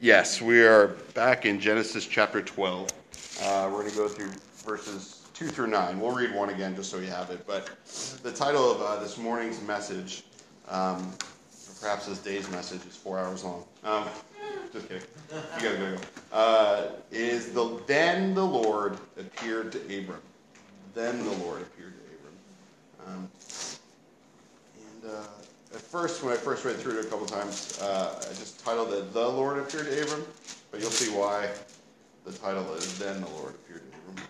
Yes, we are back in Genesis chapter 12. Uh, we're going to go through verses 2 through 9. We'll read one again just so you have it. But the title of uh, this morning's message, um, perhaps this day's message, is four hours long. Um, just kidding. You gotta go. Uh, is the then the Lord appeared to Abram. Then the Lord appeared to Abram. Um, and uh, at first, when I first read through it a couple times, uh, I just titled it "The Lord appeared to Abram," but you'll see why the title is "Then the Lord appeared to Abram."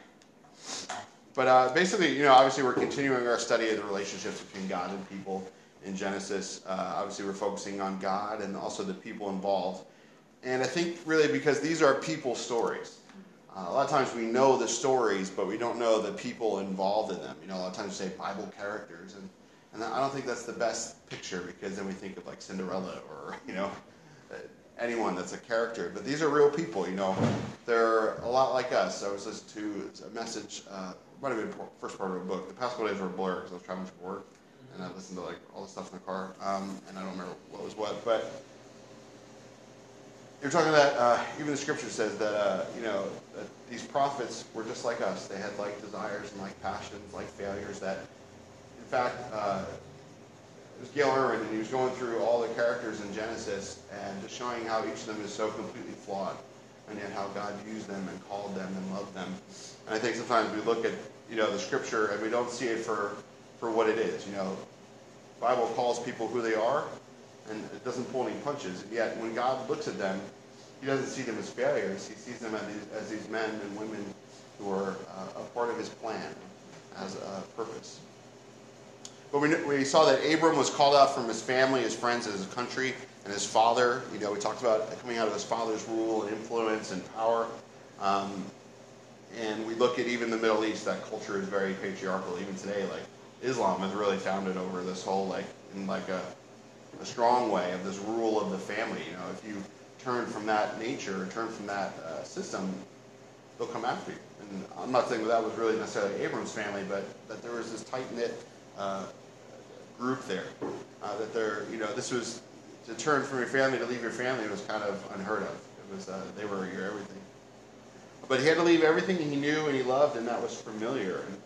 But uh, basically, you know, obviously, we're continuing our study of the relationships between God and people in Genesis. Uh, obviously, we're focusing on God and also the people involved. And I think really because these are people stories. Uh, a lot of times we know the stories, but we don't know the people involved in them. You know, a lot of times we say Bible characters, and, and I don't think that's the best picture because then we think of like Cinderella or, you know, anyone that's a character. But these are real people, you know. They're a lot like us. I was listening to a message, uh, might have been first part of a book. The past couple days were a blur because I was traveling for work, and I listened to like all the stuff in the car, um, and I don't remember what was what, but you're talking that uh, even the scripture says that uh, you know that these prophets were just like us. They had like desires and like passions, like failures. That, fact, uh, it was Gayle Erwin, and he was going through all the characters in Genesis and just showing how each of them is so completely flawed, and yet how God used them and called them and loved them. And I think sometimes we look at you know the scripture and we don't see it for for what it is. You know, the Bible calls people who they are, and it doesn't pull any punches. And yet, when God looks at them, He doesn't see them as failures. He sees them as these, as these men and women who are uh, a part of His plan, as a purpose. But we, we saw that Abram was called out from his family, his friends, his country, and his father. You know, we talked about coming out of his father's rule and influence and power. Um, and we look at even the Middle East, that culture is very patriarchal. Even today, like Islam is really founded over this whole like in like a a strong way of this rule of the family. You know, if you turn from that nature, turn from that uh, system, they'll come after you. And I'm not saying that that was really necessarily Abram's family, but that there was this tight knit uh, group there. Uh, that there, you know, this was to turn from your family to leave your family was kind of unheard of. It was uh, they were your everything. But he had to leave everything he knew and he loved, and that was familiar. And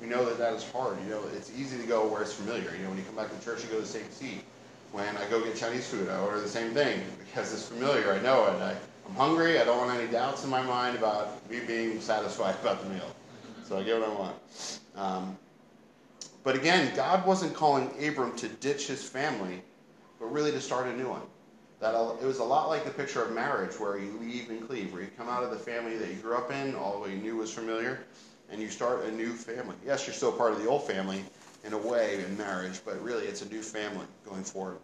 we know that that is hard. You know, it's easy to go where it's familiar. You know, when you come back to church, you go to the same seat when I go get Chinese food, I order the same thing because it's familiar. I know it. I, I'm hungry. I don't want any doubts in my mind about me being satisfied about the meal. So I get what I want. Um, but again, God wasn't calling Abram to ditch his family, but really to start a new one. That it was a lot like the picture of marriage, where you leave and cleave, where you come out of the family that you grew up in, all the way you knew was familiar, and you start a new family. Yes, you're still part of the old family, in a way in marriage, but really it's a new family going forward.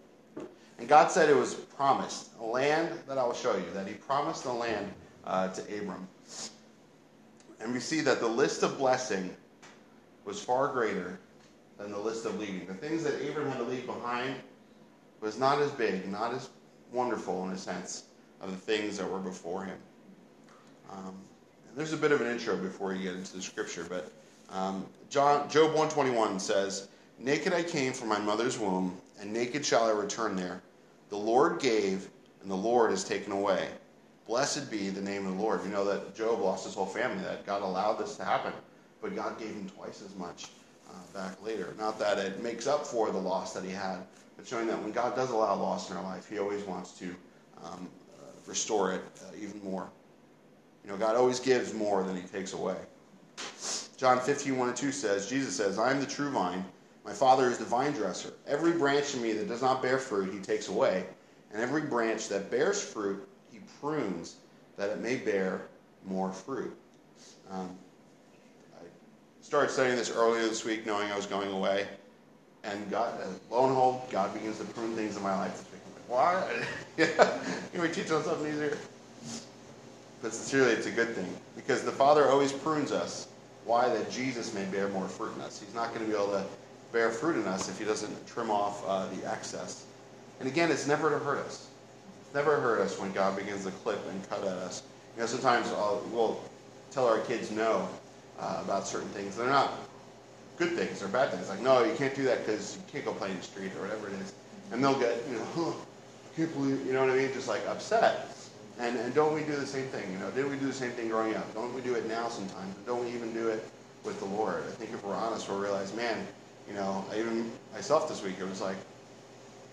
And God said it was promised, a land that I will show you, that He promised the land uh, to Abram. And we see that the list of blessing was far greater than the list of leaving. The things that Abram had to leave behind was not as big, not as wonderful in a sense of the things that were before him. Um, there's a bit of an intro before you get into the scripture, but um, John, Job 121 says, Naked I came from my mother's womb, and naked shall I return there. The Lord gave, and the Lord has taken away. Blessed be the name of the Lord. We know that Job lost his whole family, that God allowed this to happen, but God gave him twice as much uh, back later. Not that it makes up for the loss that he had, but showing that when God does allow loss in our life, he always wants to um, uh, restore it uh, even more. You know, God always gives more than he takes away. John 15, 1 and 2 says, Jesus says, I am the true vine. My Father is the vine dresser. Every branch in me that does not bear fruit, he takes away. And every branch that bears fruit, he prunes, that it may bear more fruit. Um, started studying this earlier this week, knowing I was going away. And God, uh, lo and behold, God begins to prune things in my life this week. I'm like, why? yeah. Can we teach on something easier? But sincerely, it's a good thing because the Father always prunes us why that Jesus may bear more fruit in us. He's not going to be able to bear fruit in us if he doesn't trim off uh, the excess. And again, it's never to hurt us. It's never hurt us when God begins to clip and cut at us. You know, sometimes I'll, we'll tell our kids no uh, about certain things. They're not good things or bad things. Like, no, you can't do that because you can't go play in the street or whatever it is. And they'll get, you know, I can't believe, you know what I mean? Just like upset. And, and don't we do the same thing? You know, didn't we do the same thing growing up? Don't we do it now sometimes? Don't we even do it with the Lord? I think if we're honest, we'll realize, man, you know, I even myself this week, it was like,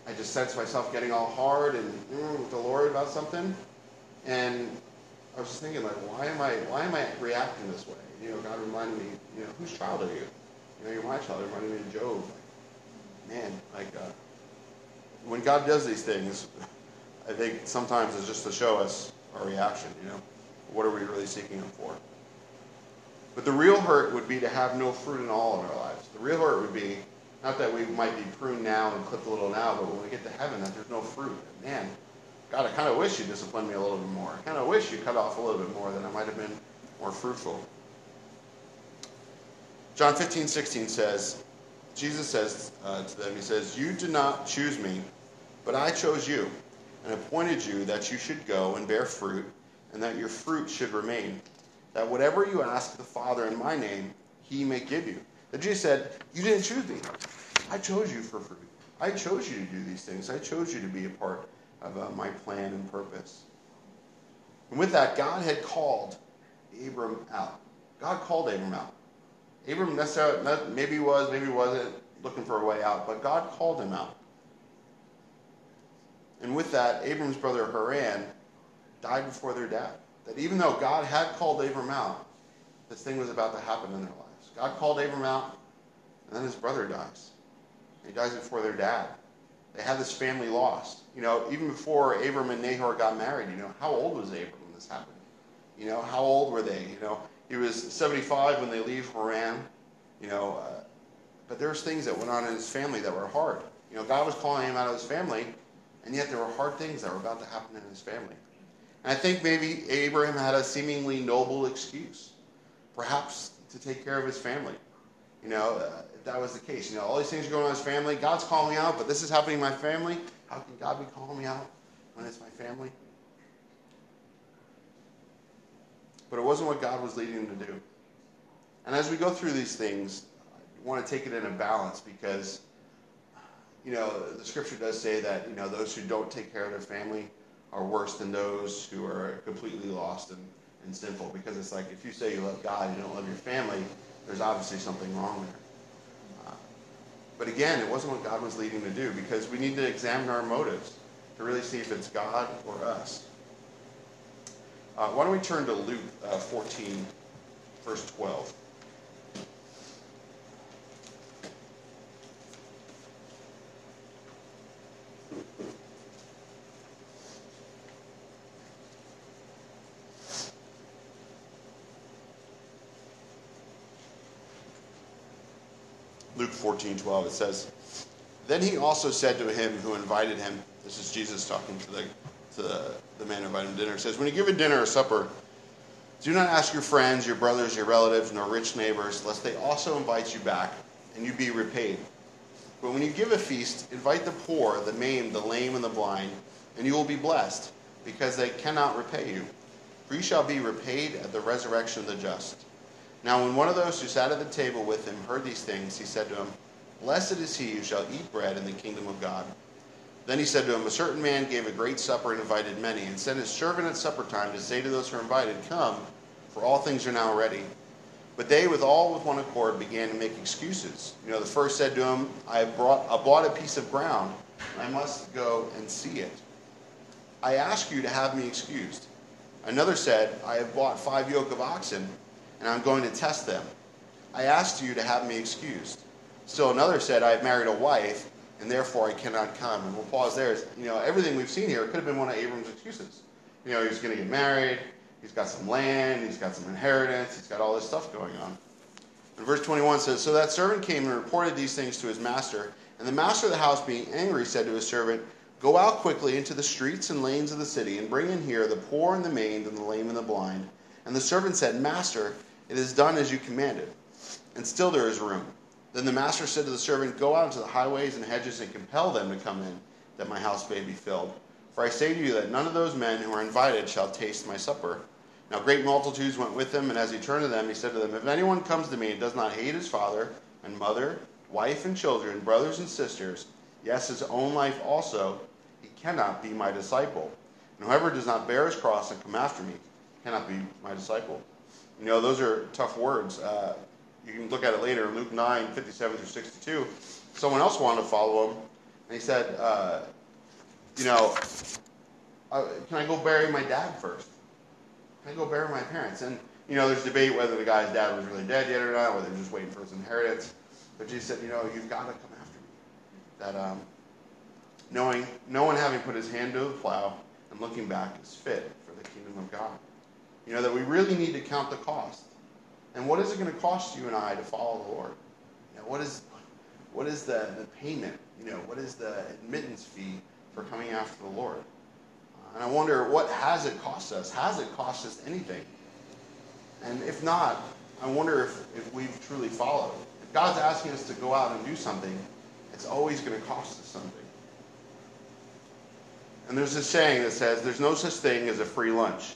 I just sensed myself getting all hard and mm, with the Lord about something. And I was just thinking, like, why am I, why am I reacting this way? You know, God reminded me, you know, whose child are you? You know, you're my child. It reminded me of Job. Man, like, uh, when God does these things, I think sometimes it's just to show us our reaction, you know. What are we really seeking Him for? But the real hurt would be to have no fruit in all of our lives. The real hurt would be, not that we might be pruned now and clipped a little now, but when we get to heaven, that there's no fruit. Man, God, I kind of wish you disciplined me a little bit more. I kind of wish you cut off a little bit more, then I might have been more fruitful. John 15, 16 says, Jesus says uh, to them, He says, You did not choose me, but I chose you and appointed you that you should go and bear fruit, and that your fruit should remain, that whatever you ask the Father in my name, he may give you. That Jesus said, You didn't choose me. I chose you for fruit. I chose you to do these things. I chose you to be a part of uh, my plan and purpose. And with that, God had called Abram out. God called Abram out. Abram necessarily, maybe was, maybe wasn't looking for a way out, but God called him out. And with that, Abram's brother Haran died before their death. That even though God had called Abram out, this thing was about to happen in their lives. God called Abram out, and then his brother dies. He dies before their dad. They had this family lost. You know, even before Abram and Nahor got married, you know, how old was Abram when this happened? You know, how old were they? You know, he was 75 when they leave Haran. You know, uh, but there's things that went on in his family that were hard. You know, God was calling him out of his family, and yet there were hard things that were about to happen in his family. And I think maybe Abraham had a seemingly noble excuse, perhaps to take care of his family. You know, uh, that was the case, you know, all these things are going on in his family. God's calling me out, but this is happening in my family. How can God be calling me out when it's my family? But it wasn't what God was leading him to do. And as we go through these things, I want to take it in a balance because, you know, the scripture does say that, you know, those who don't take care of their family are worse than those who are completely lost and, and sinful. Because it's like if you say you love God, you don't love your family, there's obviously something wrong there. Uh, but again, it wasn't what God was leading to do because we need to examine our motives to really see if it's God or us. Uh, why don't we turn to Luke uh, 14, verse 12. 14, 12, it says, Then he also said to him who invited him, this is Jesus talking to the to the, the man who invited him to dinner. It says, When you give a dinner or supper, do not ask your friends, your brothers, your relatives, nor rich neighbors, lest they also invite you back, and you be repaid. But when you give a feast, invite the poor, the maimed, the lame, and the blind, and you will be blessed, because they cannot repay you. For you shall be repaid at the resurrection of the just. Now, when one of those who sat at the table with him heard these things, he said to him, Blessed is he who shall eat bread in the kingdom of God. Then he said to him, A certain man gave a great supper and invited many, and sent his servant at supper time to say to those who were invited, Come, for all things are now ready. But they, with all with one accord, began to make excuses. You know, the first said to him, I have brought, I bought a piece of ground, I must go and see it. I ask you to have me excused. Another said, I have bought five yoke of oxen, and I'm going to test them. I asked you to have me excused. Still another said, I have married a wife, and therefore I cannot come. And we'll pause there. You know, everything we've seen here could have been one of Abram's excuses. You know, he's going to get married, he's got some land, he's got some inheritance, he's got all this stuff going on. And verse 21 says, So that servant came and reported these things to his master. And the master of the house, being angry, said to his servant, Go out quickly into the streets and lanes of the city, and bring in here the poor and the maimed, and the lame and the blind. And the servant said, Master, it is done as you commanded, and still there is room. Then the master said to the servant, Go out into the highways and hedges and compel them to come in, that my house may be filled. For I say to you that none of those men who are invited shall taste my supper. Now great multitudes went with him, and as he turned to them, he said to them, If anyone comes to me and does not hate his father and mother, wife and children, brothers and sisters, yes, his own life also, he cannot be my disciple. And whoever does not bear his cross and come after me cannot be my disciple. You know, those are tough words. Uh, you can look at it later, Luke 9, 57 through 62. Someone else wanted to follow him, and he said, uh, you know, uh, can I go bury my dad first? Can I go bury my parents? And, you know, there's debate whether the guy's dad was really dead yet or not, whether they're just waiting for his inheritance. But Jesus said, you know, you've got to come after me. That um, knowing, no one having put his hand to the plow and looking back is fit for the kingdom of God. You know, that we really need to count the cost. And what is it going to cost you and I to follow the Lord? You know, what is, what is the, the payment? You know, what is the admittance fee for coming after the Lord? And I wonder, what has it cost us? Has it cost us anything? And if not, I wonder if, if we've truly followed. If God's asking us to go out and do something, it's always going to cost us something. And there's a saying that says, there's no such thing as a free lunch.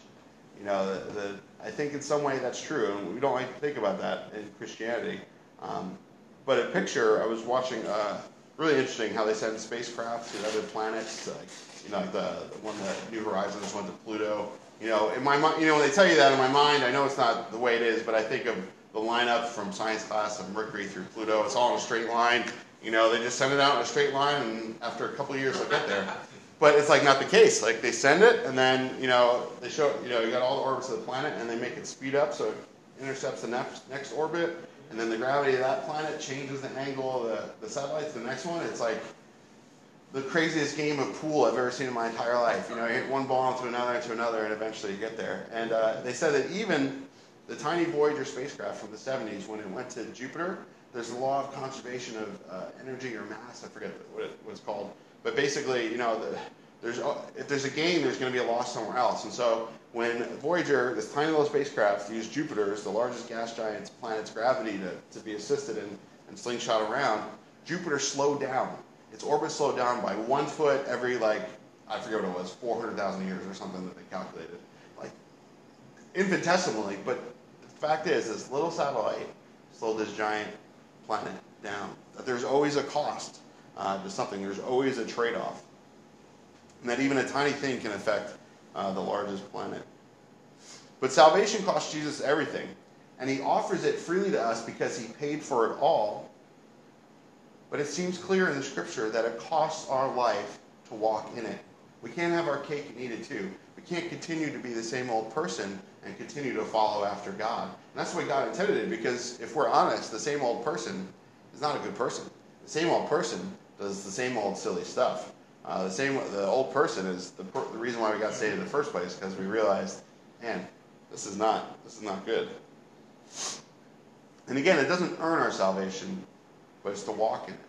You know, the, the, I think in some way that's true, and we don't like to think about that in Christianity. Um, but a picture, I was watching, uh, really interesting how they send spacecraft to other planets, like, you know, the, the one that New Horizons went to Pluto. You know, in my mind, you know, when they tell you that in my mind, I know it's not the way it is, but I think of the lineup from science class of Mercury through Pluto. It's all in a straight line. You know, they just send it out in a straight line, and after a couple years, they'll get there. But it's like not the case. Like they send it, and then you know they show you know you got all the orbits of the planet, and they make it speed up so it intercepts the next next orbit, and then the gravity of that planet changes the angle of the, the satellite to the next one. It's like the craziest game of pool I've ever seen in my entire life. You know, you hit one ball into another, into another, and eventually you get there. And uh, they said that even the tiny Voyager spacecraft from the 70s, when it went to Jupiter, there's a law of conservation of uh, energy or mass. I forget what it was called. But basically, you know, the, there's uh, if there's a gain, there's going to be a loss somewhere else. And so when Voyager, this tiny little spacecraft, used Jupiter's, the largest gas giant's planet's gravity to, to be assisted in and slingshot around, Jupiter slowed down. Its orbit slowed down by one foot every like I forget what it was, 400,000 years or something that they calculated, like infinitesimally. But the fact is, this little satellite slowed this giant planet down. That there's always a cost uh, to something. There's always a trade-off. And that even a tiny thing can affect uh, the largest planet. But salvation costs Jesus everything. And he offers it freely to us because he paid for it all. But it seems clear in the scripture that it costs our life to walk in it. We can't have our cake and eat it too. We can't continue to be the same old person and continue to follow after God. And that's the way God intended it because if we're honest, the same old person is not a good person. The same old person does the same old silly stuff. Uh, the same, the old person is the, the reason why we got saved in the first place because we realized, man, this is not this is not good. And again, it doesn't earn our salvation, but it's to walk in it,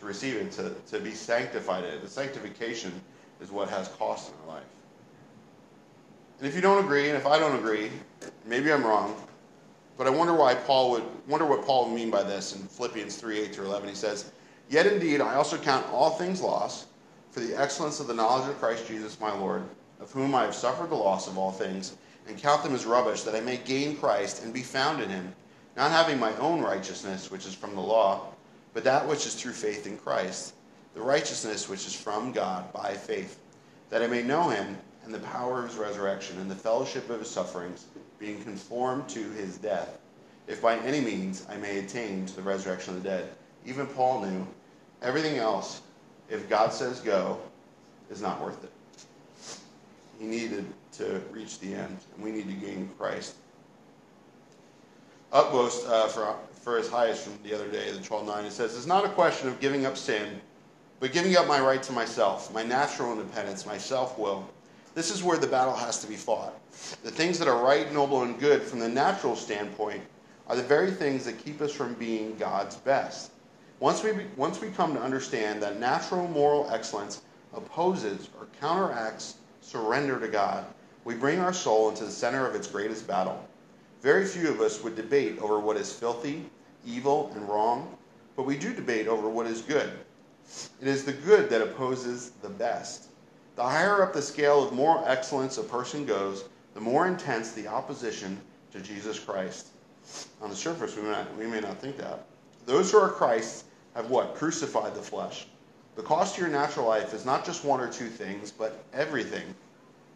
to receive it, to, to be sanctified in it. The sanctification is what has cost in our life. And if you don't agree, and if I don't agree, maybe I'm wrong, but I wonder why Paul would wonder what Paul would mean by this in Philippians 3, 8 through 11. He says, Yet indeed, I also count all things lost for the excellence of the knowledge of Christ Jesus my Lord, of whom I have suffered the loss of all things, and count them as rubbish, that I may gain Christ and be found in him, not having my own righteousness, which is from the law, but that which is through faith in Christ, the righteousness which is from God by faith, that I may know him and the power of his resurrection and the fellowship of his sufferings, being conformed to his death, if by any means I may attain to the resurrection of the dead. Even Paul knew Everything else, if God says go, is not worth it. He needed to reach the end, and we need to gain Christ. Upmost uh, for, for his highest from the other day, the 12.9, it says, It's not a question of giving up sin, but giving up my right to myself, my natural independence, my self will. This is where the battle has to be fought. The things that are right, noble, and good from the natural standpoint are the very things that keep us from being God's best. Once we, once we come to understand that natural moral excellence opposes or counteracts surrender to God, we bring our soul into the center of its greatest battle. Very few of us would debate over what is filthy, evil, and wrong, but we do debate over what is good. It is the good that opposes the best. The higher up the scale of moral excellence a person goes, the more intense the opposition to Jesus Christ. On the surface, we may not, we may not think that. Those who are Christ's have what? Crucified the flesh. The cost to your natural life is not just one or two things, but everything.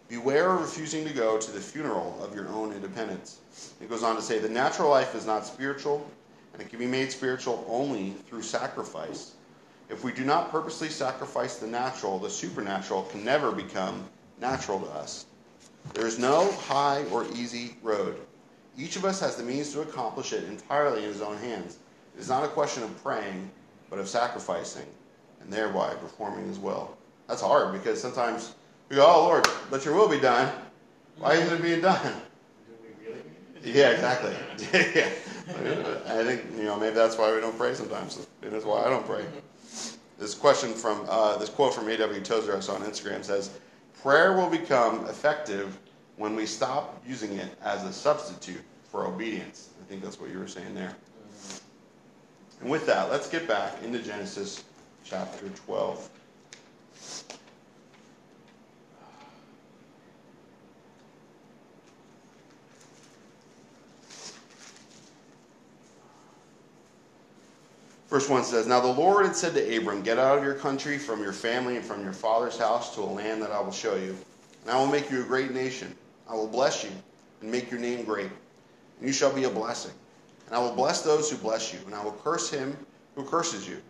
Beware of refusing to go to the funeral of your own independence. It goes on to say the natural life is not spiritual, and it can be made spiritual only through sacrifice. If we do not purposely sacrifice the natural, the supernatural can never become natural to us. There is no high or easy road. Each of us has the means to accomplish it entirely in his own hands. It is not a question of praying, but of sacrificing, and thereby performing his will. That's hard because sometimes we go, Oh Lord, let your will be done. Why isn't it being done? Yeah, exactly. yeah. I think you know maybe that's why we don't pray sometimes. And that's why I don't pray. This question from uh, this quote from A.W. Tozer I saw on Instagram says, "Prayer will become effective when we stop using it as a substitute for obedience." I think that's what you were saying there. And with that, let's get back into Genesis chapter 12. Verse 1 says, Now the Lord had said to Abram, Get out of your country, from your family, and from your father's house to a land that I will show you. And I will make you a great nation. I will bless you and make your name great. And you shall be a blessing. And I will bless those who bless you, and I will curse him who curses you.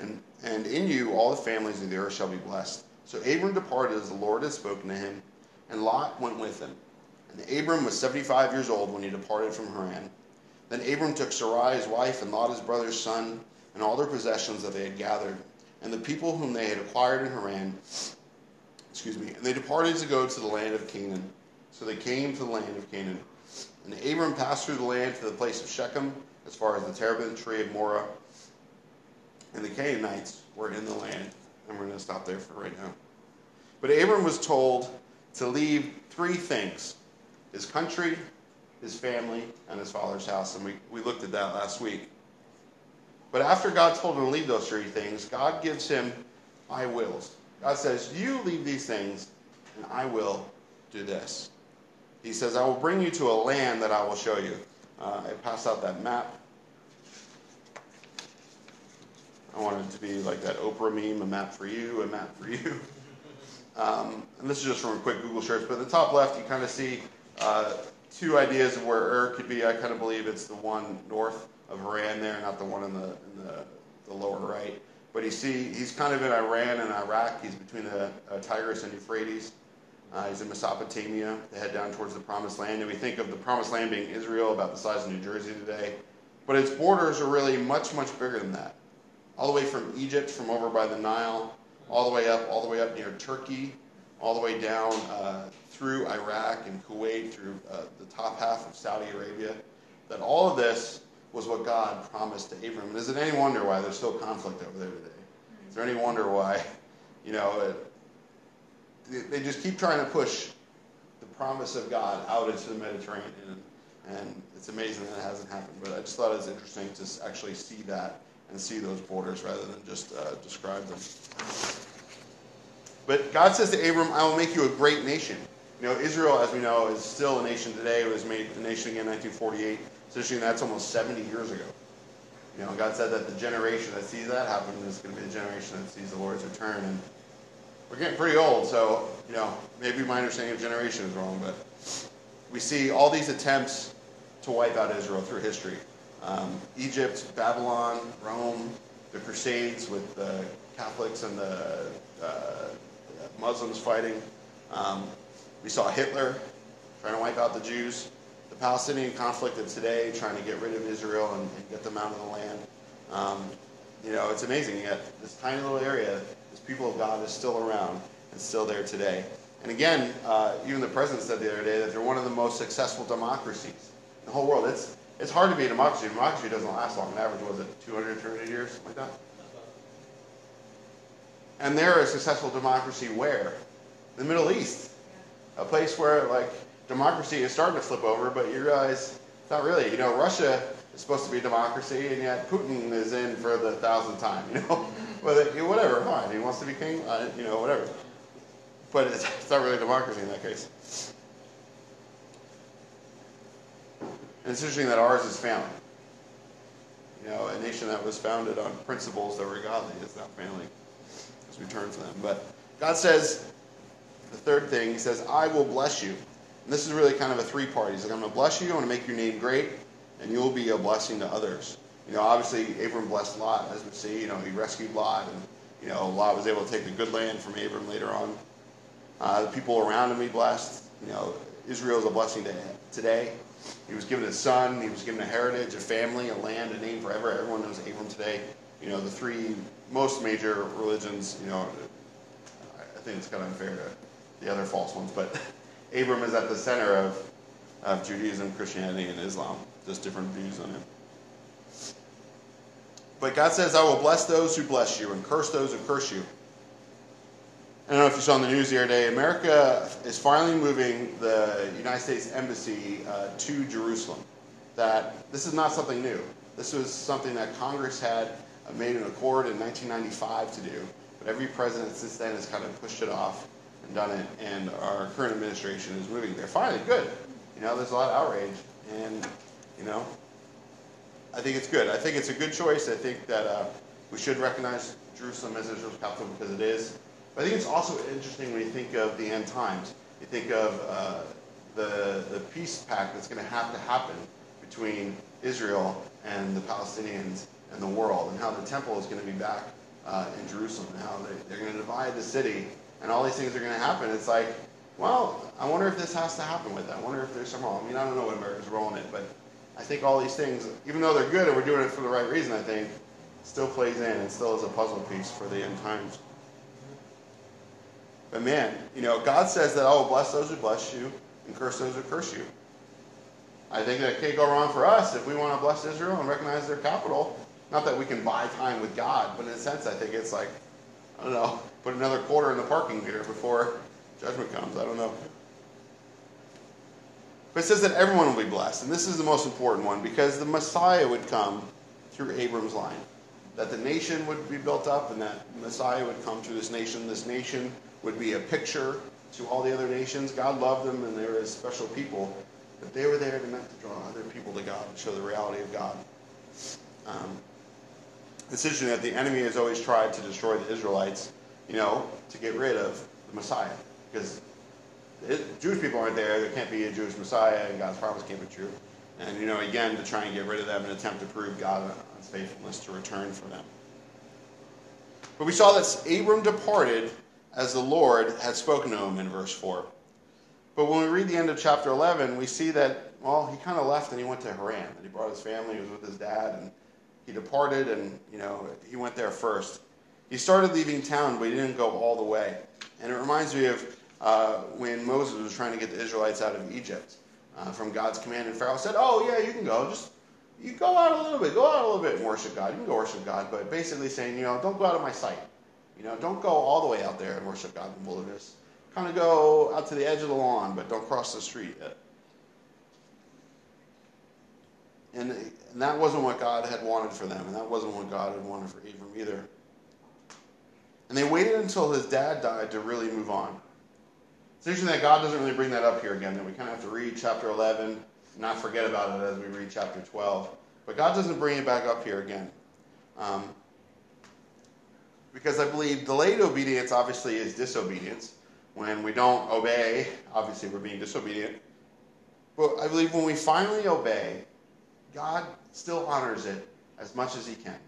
And, and in you all the families of the earth shall be blessed. So Abram departed as the Lord had spoken to him, and Lot went with him. And Abram was 75 years old when he departed from Haran. Then Abram took Sarai his wife, and Lot his brother's son, and all their possessions that they had gathered, and the people whom they had acquired in Haran. Excuse me. And they departed to go to the land of Canaan. So they came to the land of Canaan. And Abram passed through the land to the place of Shechem, as far as the terebinth tree of Moreh. And the Canaanites were in the land. And we're going to stop there for right now. But Abram was told to leave three things his country, his family, and his father's house. And we, we looked at that last week. But after God told him to leave those three things, God gives him I wills. God says, You leave these things, and I will do this. He says, I will bring you to a land that I will show you. Uh, I passed out that map. I want it to be like that Oprah meme, a map for you, a map for you. Um, and this is just from a quick Google search. But in the top left, you kind of see uh, two ideas of where Ur could be. I kind of believe it's the one north of Haran there, not the one in the, in the, the lower right. But you see, he's kind of in Iran and Iraq. He's between the uh, Tigris and Euphrates. Uh, he's in Mesopotamia. They head down towards the Promised Land. And we think of the Promised Land being Israel, about the size of New Jersey today. But its borders are really much, much bigger than that. All the way from Egypt, from over by the Nile, all the way up, all the way up near Turkey, all the way down uh, through Iraq and Kuwait, through uh, the top half of Saudi Arabia. That all of this was what God promised to Abram. And is it any wonder why there's still conflict over there today? Is there any wonder why, you know, it, they just keep trying to push the promise of God out into the Mediterranean, and, it's amazing that it hasn't happened. But I just thought it was interesting to actually see that and see those borders rather than just uh, describe them. But God says to Abram, I will make you a great nation. You know, Israel, as we know, is still a nation today. It was made a nation again in 1948. Especially that's almost 70 years ago. You know, God said that the generation that sees that happen is going to be the generation that sees the Lord's return. And we're getting pretty old, so, you know, maybe my understanding of generation is wrong, but we see all these attempts to wipe out Israel through history. Um, Egypt, Babylon, Rome, the Crusades with the Catholics and the uh, Muslims fighting. Um, we saw Hitler trying to wipe out the Jews. Palestinian conflict of today, trying to get rid of Israel and, and get them out of the land. Um, you know, it's amazing. Yet this tiny little area, this people of God is still around and still there today. And again, uh, even the president said the other day that they're one of the most successful democracies in the whole world. It's it's hard to be a democracy. Democracy doesn't last long. On average was it 200, 300 years, something like that. And they're a successful democracy where? The Middle East, a place where like democracy is starting to flip over, but you realize it's not really. You know, Russia is supposed to be democracy, and yet Putin is in for the thousandth time. You know, whatever, fine. He wants to be king. You know, whatever. But it's, it's not really democracy in that case. And it's interesting that ours is family. You know, a nation that was founded on principles that were godly is now family as we turn to them. But God says, the third thing, he says, I will bless you. And this is really kind of a three part. He's like, I'm going to bless you, I'm going to make your name great, and you will be a blessing to others. You know, obviously, Abram blessed Lot, as we see. You know, he rescued Lot, and, you know, Lot was able to take the good land from Abram later on. Uh, the people around him he blessed. You know, Israel is a blessing to today. He was given a son, he was given a heritage, a family, a land, a name forever. Everyone knows Abram today. You know, the three most major religions, you know, I think it's kind of unfair to the other false ones, but Abram is at the center of, of Judaism, Christianity, and Islam. Just different views on him. But God says, I will bless those who bless you and curse those who curse you. I don't know if you saw in the news the other day, America is finally moving the United States Embassy uh, to Jerusalem. That this is not something new. This was something that Congress had made an accord in 1995 to do, but every president since then has kind of pushed it off done it, and our current administration is moving there. Finally, good. You know, there's a lot of outrage, and you know, I think it's good. I think it's a good choice. I think that uh, we should recognize Jerusalem as Israel's capital because it is. But I think it's also interesting when you think of the end times. You think of uh, the, the peace pact that's going to have to happen between Israel and the Palestinians and the world, and how the temple is going to be back uh, in Jerusalem, and how they, they're going to divide the city, and all these things are going to happen. It's like, well, I wonder if this has to happen with it. I wonder if there's some. I mean, I don't know what America's role in it, but I think all these things, even though they're good and we're doing it for the right reason, I think, still plays in and still is a puzzle piece for the end times. But man, you know, God says that I will bless those who bless you and curse those who curse you. I think that can't go wrong for us if we want to bless Israel and recognize their capital. Not that we can buy time with God, but in a sense, I think it's like, I don't know, put another quarter in the parking meter before judgment comes. I don't know. But it says that everyone will be blessed. And this is the most important one because the Messiah would come through Abram's line. That the nation would be built up and that Messiah would come through this nation. This nation would be a picture to all the other nations. God loved them and they were his special people. But they were there to meant to draw other people to God, and show the reality of God. Um, it's interesting that the enemy has always tried to destroy the Israelites, you know, to get rid of the Messiah. Because Jewish people aren't there, there can't be a Jewish Messiah, and God's promise can't be true. And, you know, again, to try and get rid of them and attempt to prove God's faithfulness to return for them. But we saw that Abram departed as the Lord had spoken to him in verse 4. But when we read the end of chapter 11, we see that, well, he kind of left and he went to Haran. And he brought his family, he was with his dad, and he departed and, you know, he went there first. He started leaving town, but he didn't go all the way. And it reminds me of uh, when Moses was trying to get the Israelites out of Egypt uh, from God's command. And Pharaoh said, Oh, yeah, you can go. Just you go out a little bit. Go out a little bit and worship God. You can go worship God. But basically saying, you know, don't go out of my sight. You know, don't go all the way out there and worship God in the wilderness. Kind of go out to the edge of the lawn, but don't cross the street yet. And, and that wasn't what God had wanted for them, and that wasn't what God had wanted for Abram either. And they waited until his dad died to really move on. It's interesting that God doesn't really bring that up here again, that we kind of have to read chapter 11 and not forget about it as we read chapter 12. But God doesn't bring it back up here again. Um, because I believe delayed obedience obviously is disobedience. When we don't obey, obviously we're being disobedient. But I believe when we finally obey, God still honors it as much as He can.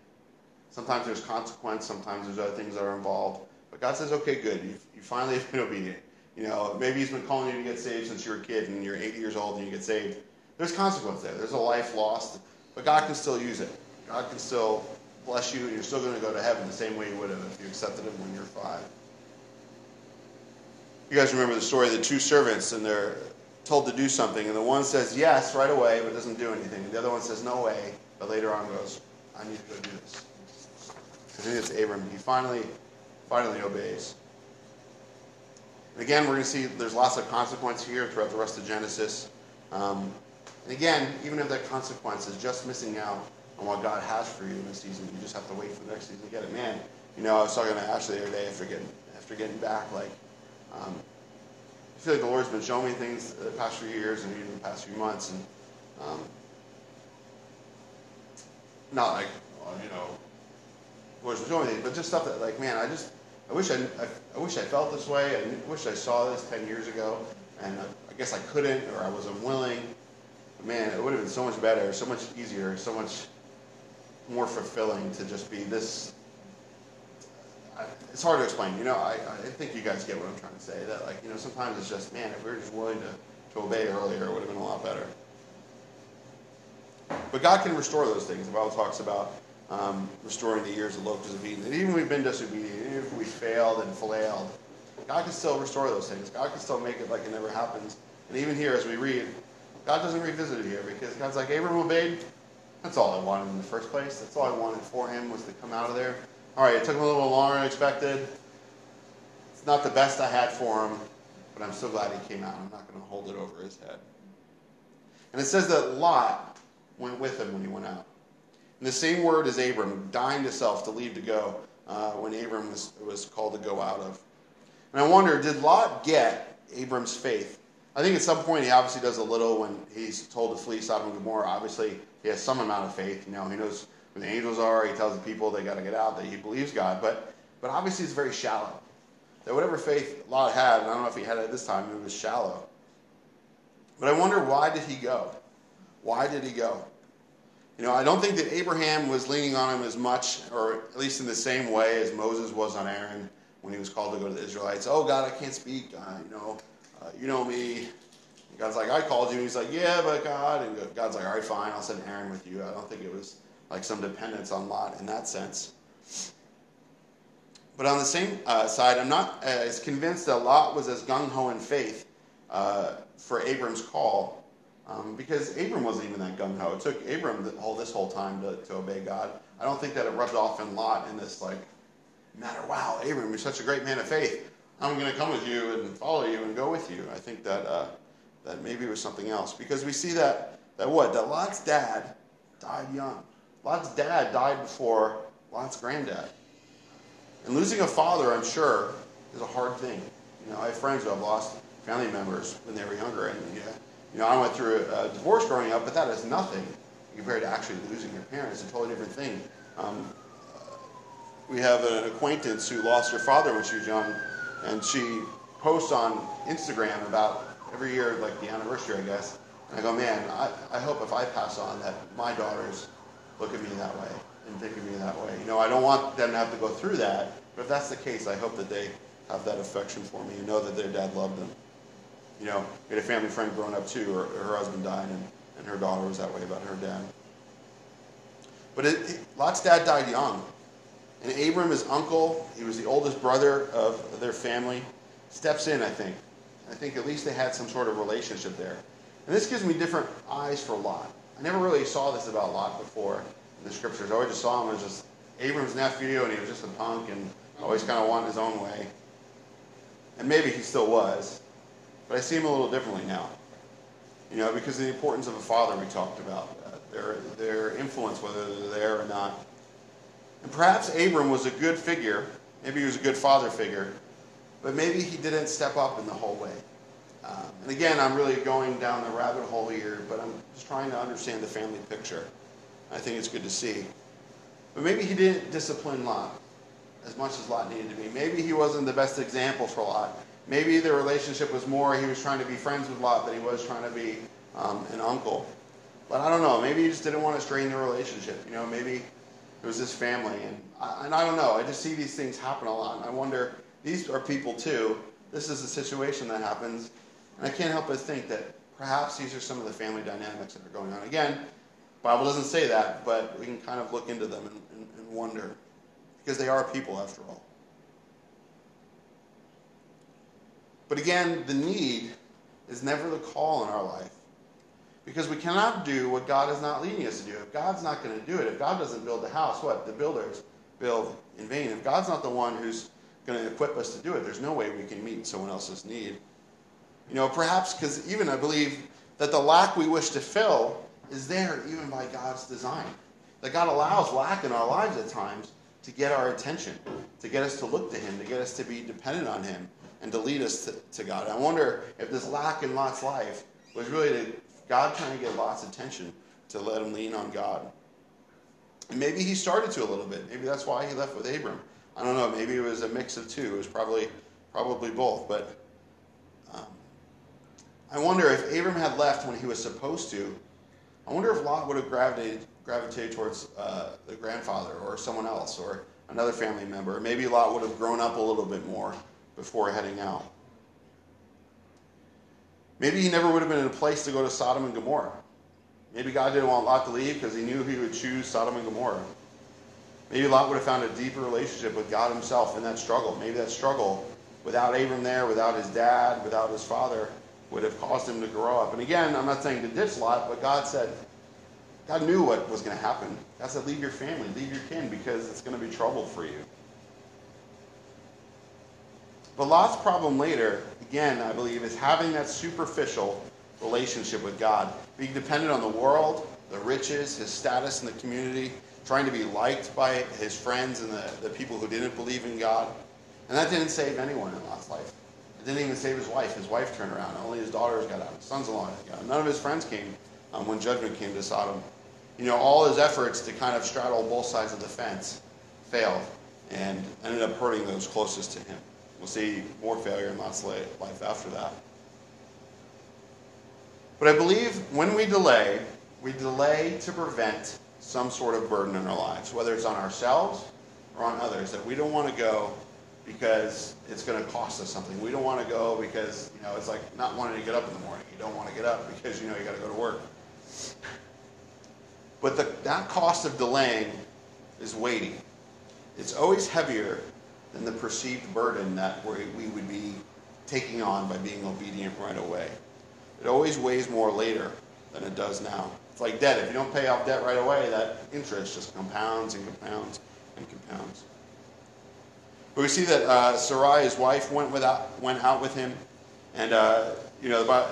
Sometimes there's consequence, sometimes there's other things that are involved. But God says, okay, good, you, you finally have been obedient. You know, maybe He's been calling you to get saved since you were a kid and you're 80 years old and you get saved. There's consequence there. There's a life lost, but God can still use it. God can still bless you, and you're still going to go to heaven the same way you would have if you accepted Him when you're five. You guys remember the story of the two servants, and they're told to do something, and the one says yes right away, but doesn't do anything. The other one says no way, but later on goes, I need to go do this. I think it's Abram. He finally, finally obeys. And again, we're going to see there's lots of consequence here throughout the rest of Genesis. Um, and again, even if that consequence is just missing out on what God has for you in this season, you just have to wait for the next season to get it. Man, you know, I was talking to Ashley the other day after getting after getting back, like, um, I feel like the Lord's been showing me things the past few years and even the past few months, and um, not like, well, you know, showing me things, but just stuff that, like, man, I just I wish I, I, I wish I felt this way. I wish I saw this 10 years ago. And I guess I couldn't or I was unwilling. But man, it would have been so much better, so much easier, so much more fulfilling to just be this. It's hard to explain. You know, I, I think you guys get what I'm trying to say. That, like, you know, sometimes it's just, man, if we were just willing to, to obey earlier, it would have been a lot better. But God can restore those things. The Bible talks about um, restoring the years of locusts of Eden. And even if we've been disobedient, even if we failed and flailed, God can still restore those things. God can still make it like it never happens. And even here, as we read, God doesn't revisit it here because God's like, Abram obeyed. That's all I wanted in the first place. That's all I wanted for him was to come out of there. All right, it took him a little longer than expected. It's not the best I had for him, but I'm so glad he came out. I'm not going to hold it over his head. And it says that Lot went with him when he went out. And the same word as Abram, dying to self to leave to go uh, when Abram was, was called to go out of. And I wonder, did Lot get Abram's faith? I think at some point he obviously does a little when he's told to flee Sodom and Gomorrah. Obviously, he has some amount of faith. You know, he knows where the angels are. He tells the people they got to get out. That he believes God, but but obviously it's very shallow. That whatever faith Lot had, and I don't know if he had it this time, it was shallow. But I wonder why did he go? Why did he go? You know, I don't think that Abraham was leaning on him as much, or at least in the same way as Moses was on Aaron when he was called to go to the Israelites. Oh God, I can't speak. Uh, you know, uh, you know me. And God's like, I called you. And he's like, yeah, but God. And God's like, all right, fine. I'll send Aaron with you. I don't think it was like some dependence on Lot in that sense. But on the same uh, side, I'm not as convinced that Lot was as gung ho in faith uh, for Abram's call, um, because Abram wasn't even that gung ho. It took Abram whole, this whole time to, to obey God. I don't think that it rubbed off in Lot in this like matter. Wow, Abram, you're such a great man of faith. I'm going to come with you and follow you and go with you. I think that uh, that maybe it was something else because we see that that what that Lot's dad died young. Lot's dad died before Lot's granddad. And losing a father, I'm sure, is a hard thing. You know, I have friends who have lost family members when they were younger, and yeah, you know, I went through a, a divorce growing up, but that is nothing compared to actually losing your parents. It's a totally different thing. Um, we have an acquaintance who lost her father when she was young, and she posts on Instagram about every year, like the anniversary, I guess. And I go, man, I, I hope if I pass on that my daughters look at me that way and think of me that way. You know, I don't want them to have to go through that, but if that's the case, I hope that they have that affection for me and know that their dad loved them. You know, we had a family friend growing up too, her, her husband died, and, and her daughter was that way about her dad. But it, it, Lot's dad died young. And Abram, his uncle, he was the oldest brother of their family, steps in, I think. I think at least they had some sort of relationship there. And this gives me different eyes for Lot. I never really saw this about Lot before in the scriptures. I always just saw him as just Abram's nephew, and he was just a punk and always kind of wanted his own way. And maybe he still was. But I see him a little differently now. You know, because of the importance of a father we talked about. Uh, their, their influence, whether they're there or not. And perhaps Abram was a good figure. Maybe he was a good father figure. But maybe he didn't step up in the whole way. Um, and again, I'm really going down the rabbit hole here, but I'm just trying to understand the family picture. I think it's good to see. But maybe he didn't discipline Lot as much as Lot needed to be. Maybe he wasn't the best example for Lot. Maybe the relationship was more he was trying to be friends with Lot than he was trying to be um, an uncle. But I don't know. Maybe he just didn't want to strain the relationship. You know, maybe it was his family. And I, and I don't know. I just see these things happen a lot. And I wonder, these are people too. This is a situation that happens. And I can't help but think that perhaps these are some of the family dynamics that are going on. Again, Bible doesn't say that, but we can kind of look into them and, and, and wonder. Because they are people after all. But again, the need is never the call in our life. Because we cannot do what God is not leading us to do. If God's not going to do it, if God doesn't build the house, what? The builders build in vain. If God's not the one who's going to equip us to do it, there's no way we can meet someone else's need. You know, perhaps because even I believe that the lack we wish to fill is there even by God's design. That God allows lack in our lives at times to get our attention, to get us to look to Him, to get us to be dependent on Him, and to lead us to, to God. I wonder if this lack in Lot's life was really to God trying to get Lot's attention to let him lean on God. And maybe he started to a little bit. Maybe that's why he left with Abram. I don't know. Maybe it was a mix of two. It was probably probably both. But um, I wonder if Abram had left when he was supposed to. I wonder if Lot would have gravitated gravitated towards uh, the grandfather or someone else or another family member. Maybe Lot would have grown up a little bit more before heading out. Maybe he never would have been in a place to go to Sodom and Gomorrah. Maybe God didn't want Lot to leave because he knew he would choose Sodom and Gomorrah. Maybe Lot would have found a deeper relationship with God himself in that struggle. Maybe that struggle, without Abram there, without his dad, without his father, would have caused him to grow up. And again, I'm not saying to ditch Lot, but God said, God knew what was going to happen. God said, leave your family, leave your kin, because it's going to be trouble for you. But Lot's problem later, again, I believe, is having that superficial relationship with God, being dependent on the world, the riches, his status in the community, trying to be liked by his friends and the, the people who didn't believe in God. And that didn't save anyone in Lot's life. It didn't even save his wife. His wife turned around. Only his daughters got out. His sons-in-law got out. None of his friends came um, when judgment came to Sodom. You know, all his efforts to kind of straddle both sides of the fence failed and ended up hurting those closest to him. We'll see more failure in Lot's life after that. But I believe when we delay, we delay to prevent some sort of burden in our lives, whether it's on ourselves or on others, that we don't want to go because it's going to cost us something. We don't want to go because, you know, it's like not wanting to get up in the morning. You don't want to get up because, you know, you got to go to work. But the, that cost of delaying is weighty. It's always heavier than the perceived burden that we would be taking on by being obedient right away. It always weighs more later than it does now. It's like debt. If you don't pay off debt right away, that interest just compounds and compounds and compounds. But we see that uh, Sarai, his wife, went without went out with him, and uh, you know,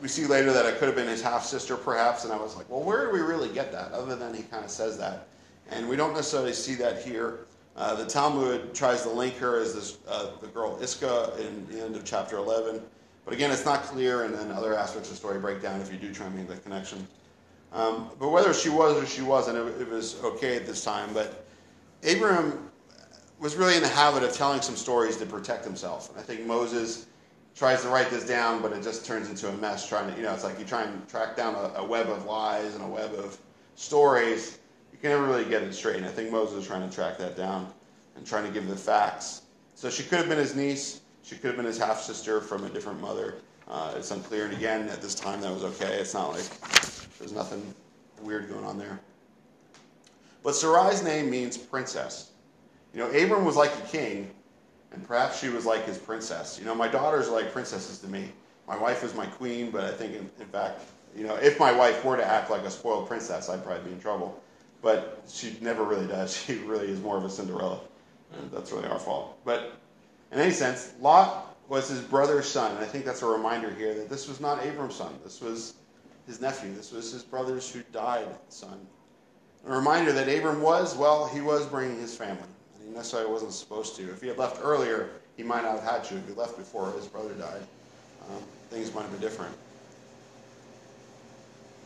we see later that it could have been his half sister, perhaps. And I was like, well, where do we really get that? Other than he kind of says that, and we don't necessarily see that here. Uh, the Talmud tries to link her as this, uh, the girl Iscah in the end of chapter 11. But again, it's not clear, and then other aspects of the story break down if you do try and make that connection. Um, but whether she was or she wasn't, it, it, was okay at this time. But Abraham was really in the habit of telling some stories to protect himself. And I think Moses tries to write this down, but it just turns into a mess. Trying to, you know, it's like you try and track down a, a web of lies and a web of stories. You can never really get it straight. And I think Moses was trying to track that down and trying to give the facts. So she could have been his niece. She could have been his half sister from a different mother. Uh, it's unclear. And again, at this time, that was okay. It's not like there's nothing weird going on there. But Sarai's name means princess. You know, Abram was like a king, and perhaps she was like his princess. You know, my daughters are like princesses to me. My wife is my queen, but I think, in, in fact, you know, if my wife were to act like a spoiled princess, I'd probably be in trouble. But she never really does. She really is more of a Cinderella. And that's really our fault. But in any sense, Lot was his brother's son. And I think that's a reminder here that this was not Abram's son. This was his nephew. This was his brother's who died son. A reminder that Abram was, well, he was bringing his family. And he necessarily wasn't supposed to. If he had left earlier, he might not have had to. If he left before his brother died, um, things might have been different.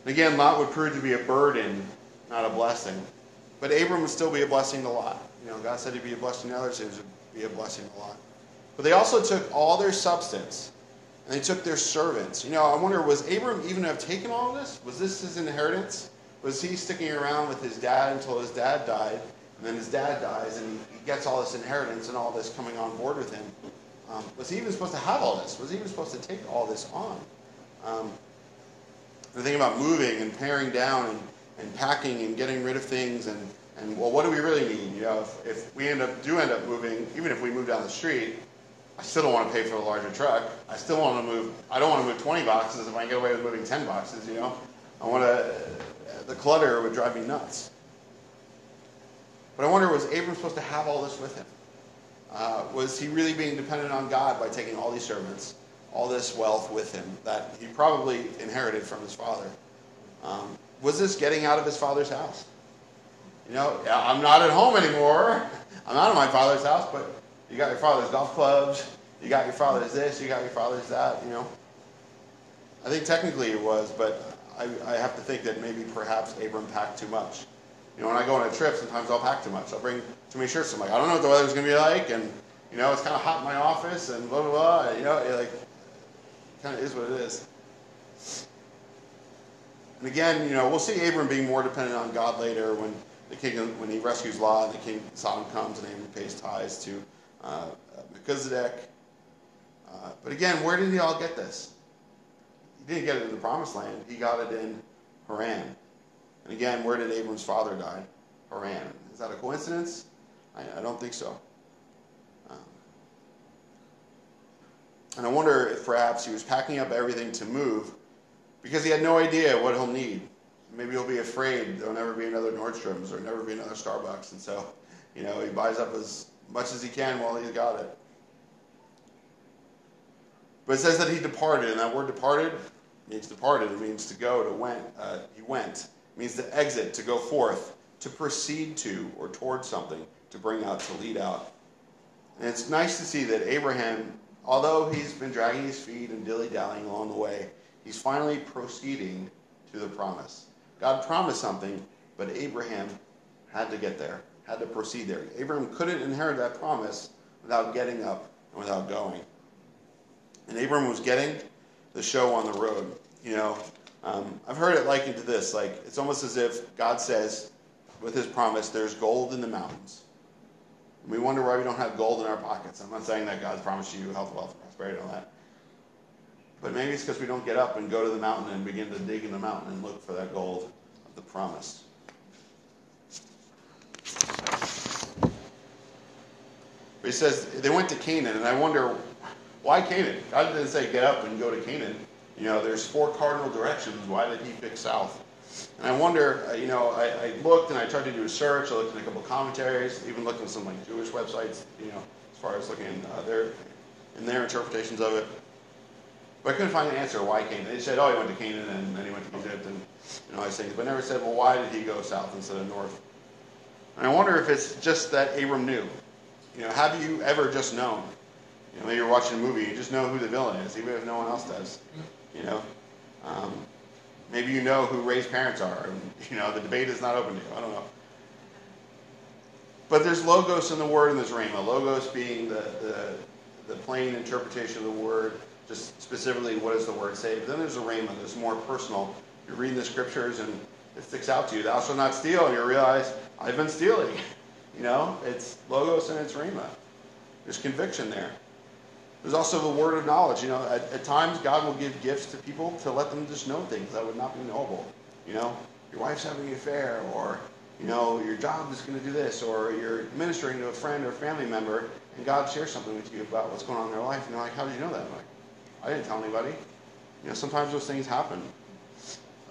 Again, Lot would prove to be a burden, not a blessing. But Abram would still be a blessing to Lot. You know, God said he'd be a blessing to others, he would be a blessing to Lot. But they also took all their substance and they took their servants. You know, I wonder, was Abram even have taken all this? Was this his inheritance? Was he sticking around with his dad until his dad died, and then his dad dies, and he, gets all this inheritance and all this coming on board with him? Um, was he even supposed to have all this? Was he even supposed to take all this on? Um, the thing about moving and paring down and, and packing and getting rid of things and, and well, what do we really need? You know, if, if we end up do end up moving, even if we move down the street, I still don't want to pay for a larger truck. I still want to move. I don't want to move 20 boxes if I can get away with moving 10 boxes. You know, I want to. The clutter would drive me nuts. But I wonder, was Abram supposed to have all this with him? Uh, was he really being dependent on God by taking all these servants, all this wealth with him that he probably inherited from his father? Um, was this getting out of his father's house? You know, I'm not at home anymore. I'm out of my father's house, but you got your father's golf clubs. You got your father's this. You got your father's that. You know. I think technically it was, but I, I have to think that maybe perhaps Abram packed too much. You know, when I go on a trip, sometimes I'll pack too much. I'll bring too many shirts. I'm like, I don't know what the weather's going to be like, and you know, it's kind of hot in my office, and blah blah blah. You know, it like kind of is what it is. And again, you know, we'll see Abram being more dependent on God later when the king, when he rescues Lot, and the king Sodom comes, and Abram pays tithes to uh, Melchizedek. Uh, but again, where did he all get this? He didn't get it in the promised land. He got it in Haran. And again, where did Abram's father die? Haran. Is that a coincidence? I, I don't think so. Um, and I wonder if perhaps he was packing up everything to move because he had no idea what he'll need. Maybe he'll be afraid there'll never be another Nordstrom's or never be another Starbucks. And so, you know, he buys up as much as he can while he's got it. But it says that he departed, and that word departed means departed. It means to go, to went. Uh, he went. It means to exit, to go forth, to proceed to or towards something, to bring out, to lead out. And it's nice to see that Abraham, although he's been dragging his feet and dilly dallying along the way, he's finally proceeding to the promise. God promised something, but Abraham had to get there, had to proceed there. Abraham couldn't inherit that promise without getting up and without going. And Abraham was getting the show on the road. You know, um, I've heard it likened to this like, it's almost as if God says, with his promise, there's gold in the mountains. And we wonder why we don't have gold in our pockets. I'm not saying that God's promised you health, wealth, prosperity, and all that. But maybe it's because we don't get up and go to the mountain and begin to dig in the mountain and look for that gold of the promise. But he says they went to Canaan, and I wonder why Canaan? God didn't say get up and go to Canaan. You know, there's four cardinal directions. Why did he pick south? And I wonder, uh, you know, I, I, looked and I tried to do a search. I looked at a couple commentaries, even looked at some like Jewish websites, you know, as far as looking uh, in their interpretations of it. But I couldn't find an answer why Canaan. They said, oh, he went to Canaan and then he went to Egypt and know all these things, but never said, well, why did he go south instead of north? And I wonder if it's just that Abram knew. You know, have you ever just known? You know, maybe you're watching a movie, you just know who the villain is, even if no one else does. You know, um, maybe you know who Rey's parents are. And, you know, the debate is not open to you. I don't know. But there's logos in the word and there's rhema. Logos being the, the, the plain interpretation of the word, specifically what does the word say. But then there's a rhema that's more personal. You're reading the scriptures and it sticks out to you. Thou shalt not steal. And you realize, I've been stealing. You know, it's logos and it's rhema. There's conviction there. There's also the word of knowledge. You know, at, at, times God will give gifts to people to let them just know things that would not be knowable. You know, your wife's having an affair, or you know, your job is going to do this, or you're ministering to a friend or family member, and God shares something with you about what's going on in their life, and you're like, how did you know that? I'm like, I didn't tell anybody. You know, sometimes those things happen.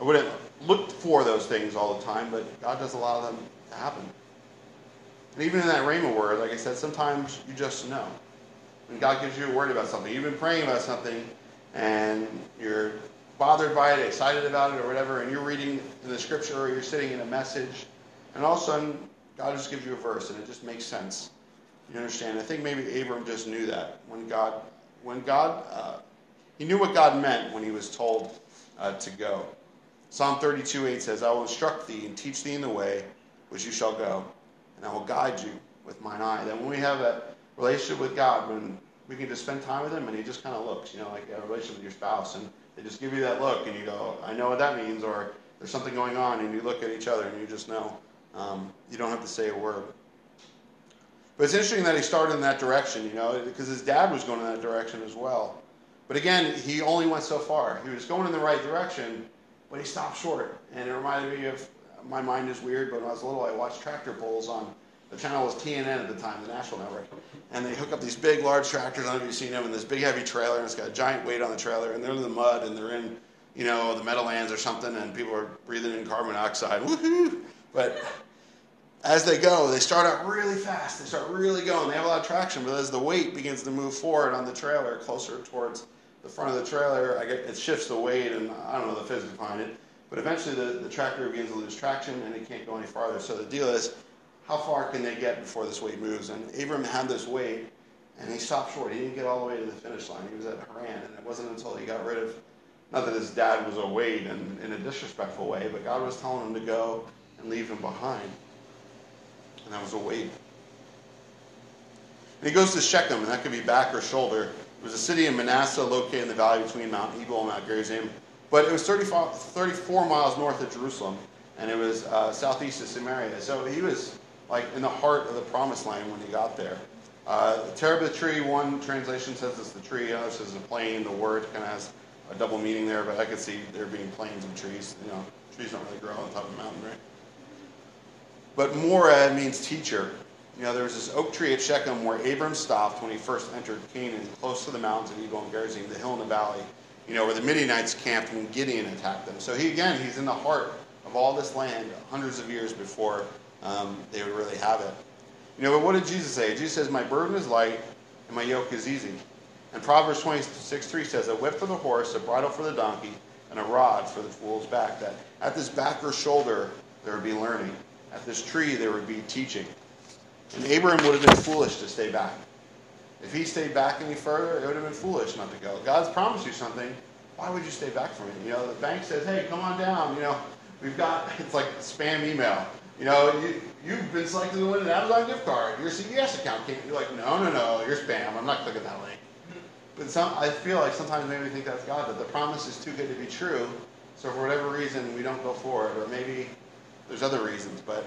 I wouldn't look for those things all the time, but God does allow them to happen. And even in that rhema word, like I said, sometimes you just know when God gives you a word about something, you've been praying about something, and you're bothered by it, excited about it, or whatever, and you're reading in the scripture or you're sitting in a message, and all of a sudden God just gives you a verse, and it just makes sense. You understand? I think maybe Abram just knew that when God, when God, uh, he knew what God meant when he was told uh, to go. Psalm 32, 8 says, I will instruct thee and teach thee in the way which you shall go, and I will guide you with mine eye. That when we have that relationship with God when we can just spend time with Him and He just kind of looks, you know, like you have a relationship with your spouse, and they just give you that look, and you go, I know what that means, or there's something going on, and you look at each other and you just know. Um, you don't have to say a word. But it's interesting that he started in that direction, you know, because his dad was going in that direction as well. But again, he only went so far. He was going in the right direction, but he stopped short. And it reminded me of my mind is weird, but when I was little, I watched tractor pulls on the channel was TNN at the time, the national network. And they hook up these big, large tractors. I don't know if you've seen them, and this big, heavy trailer, and it's got a giant weight on the trailer, and they're in the mud, and they're in, you know, the Meadowlands or something, and people are breathing in carbon dioxide. Woohoo! But as they go, they start out really fast. They start really going. They have a lot of traction, but as the weight begins to move forward on the trailer, closer towards the front of the trailer, I get, it shifts the weight, and I don't know the physics behind it. But eventually, the, the tractor begins to lose traction, and it can't go any farther. So the deal is, how far can they get before this weight moves? And Abram had this weight, and he stopped short. He didn't get all the way to the finish line. He was at Haran, and it wasn't until he got rid of, not that his dad was a weight in, in a disrespectful way, but God was telling him to go, and leave him behind. And that was a weight. And he goes to Shechem, and that could be back or shoulder. It was a city in Manasseh located in the valley between Mount Ebal and Mount Gerizim. But it was 34 miles north of Jerusalem, and it was uh, southeast of Samaria. So he was like in the heart of the promised land when he got there. Uh, the terebinth tree, one translation says it's the tree, another says the plain. The word kind of has a double meaning there, but I could see there being plains of trees. You know, trees don't really grow on top of a mountain, right? But Moreh means teacher. You know, there was this oak tree at Shechem where Abram stopped when he first entered Canaan, close to the mountains of Ebal and Gerizim, the hill in the valley, you know, where the Midianites camped when Gideon attacked them. So he, again, he's in the heart of all this land hundreds of years before um, they would really have it. You know, but what did Jesus say? Jesus says, My burden is light and my yoke is easy. And Proverbs 26 3 says, A whip for the horse, a bridle for the donkey, and a rod for the fool's back. That at this back or shoulder there would be learning. At this tree there would be teaching. And Abraham would have been foolish to stay back. If he stayed back any further, it would have been foolish not to go. God's promised you something. Why would you stay back from it? You know, the bank says, hey, come on down. You know, we've got, it's like spam email. You know, you, you've been selected to win an Amazon gift card. Your CVS account can't. You're like, no, no, no, you're spam. I'm not clicking that link. But some, I feel like sometimes maybe we think that's God, that the promise is too good to be true. So for whatever reason, we don't go for it. Or maybe there's other reasons, but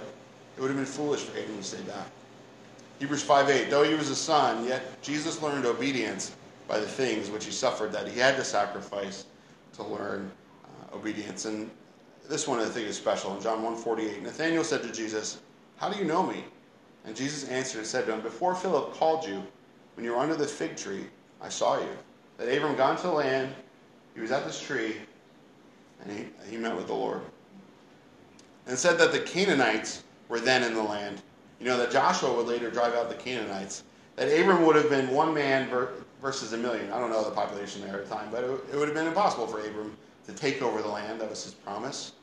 it would have been foolish for Abraham to stay back. Hebrews 5.8, though he was a son, yet Jesus learned obedience by the things which he suffered, that he had to sacrifice to learn uh, obedience. And this one I think is special. In John 1.48, Nathanael said to Jesus, How do you know me? And Jesus answered and said to him, Before Philip called you, when you were under the fig tree, I saw you. That Abram got to the land, he was at this tree, and he, he met with the Lord. And said that the Canaanites were then in the land. You know, that Joshua would later drive out the Canaanites. That Abram would have been one man versus a million. I don't know the population there at the time, but it would have been impossible for Abram to take over the land. That was his promise.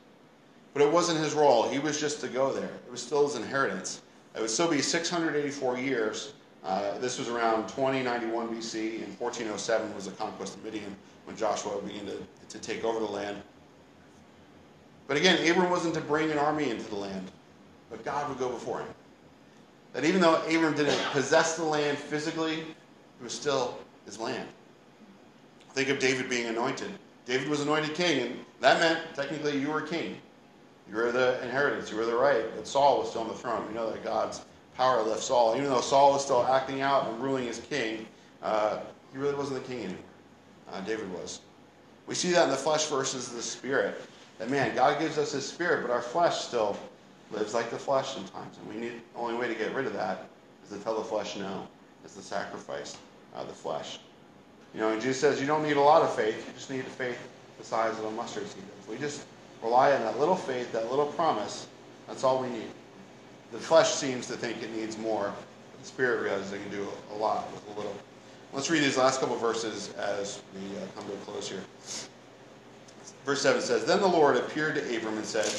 But it wasn't his role. He was just to go there. It was still his inheritance. It would still be 684 years. Uh, this was around 2091 BC, and 1407 was the conquest of Midian when Joshua began to, to take over the land. But again, Abram wasn't to bring an army into the land, but God would go before him. That even though Abram didn't possess the land physically, it was still his land. Think of David being anointed. David was anointed king, and that meant technically you were king. You were the inheritance, you were the right. But Saul was still on the throne. We know that God's power left Saul. Even though Saul was still acting out and ruling as king, uh, he really wasn't the king anymore. Uh, David was. We see that in the flesh versus the spirit. That man, God gives us his spirit, but our flesh still lives like the flesh sometimes. And we need the only way to get rid of that is to tell the flesh no. Is the sacrifice of the flesh. You know, and Jesus says you don't need a lot of faith, you just need a faith the size of a mustard seed. If we just rely on that little faith, that little promise, that's all we need. The flesh seems to think it needs more, but the spirit realizes it can do a lot with a little. Let's read these last couple verses as we uh, come to a close here. Verse 7 says, Then the Lord appeared to Abram and said,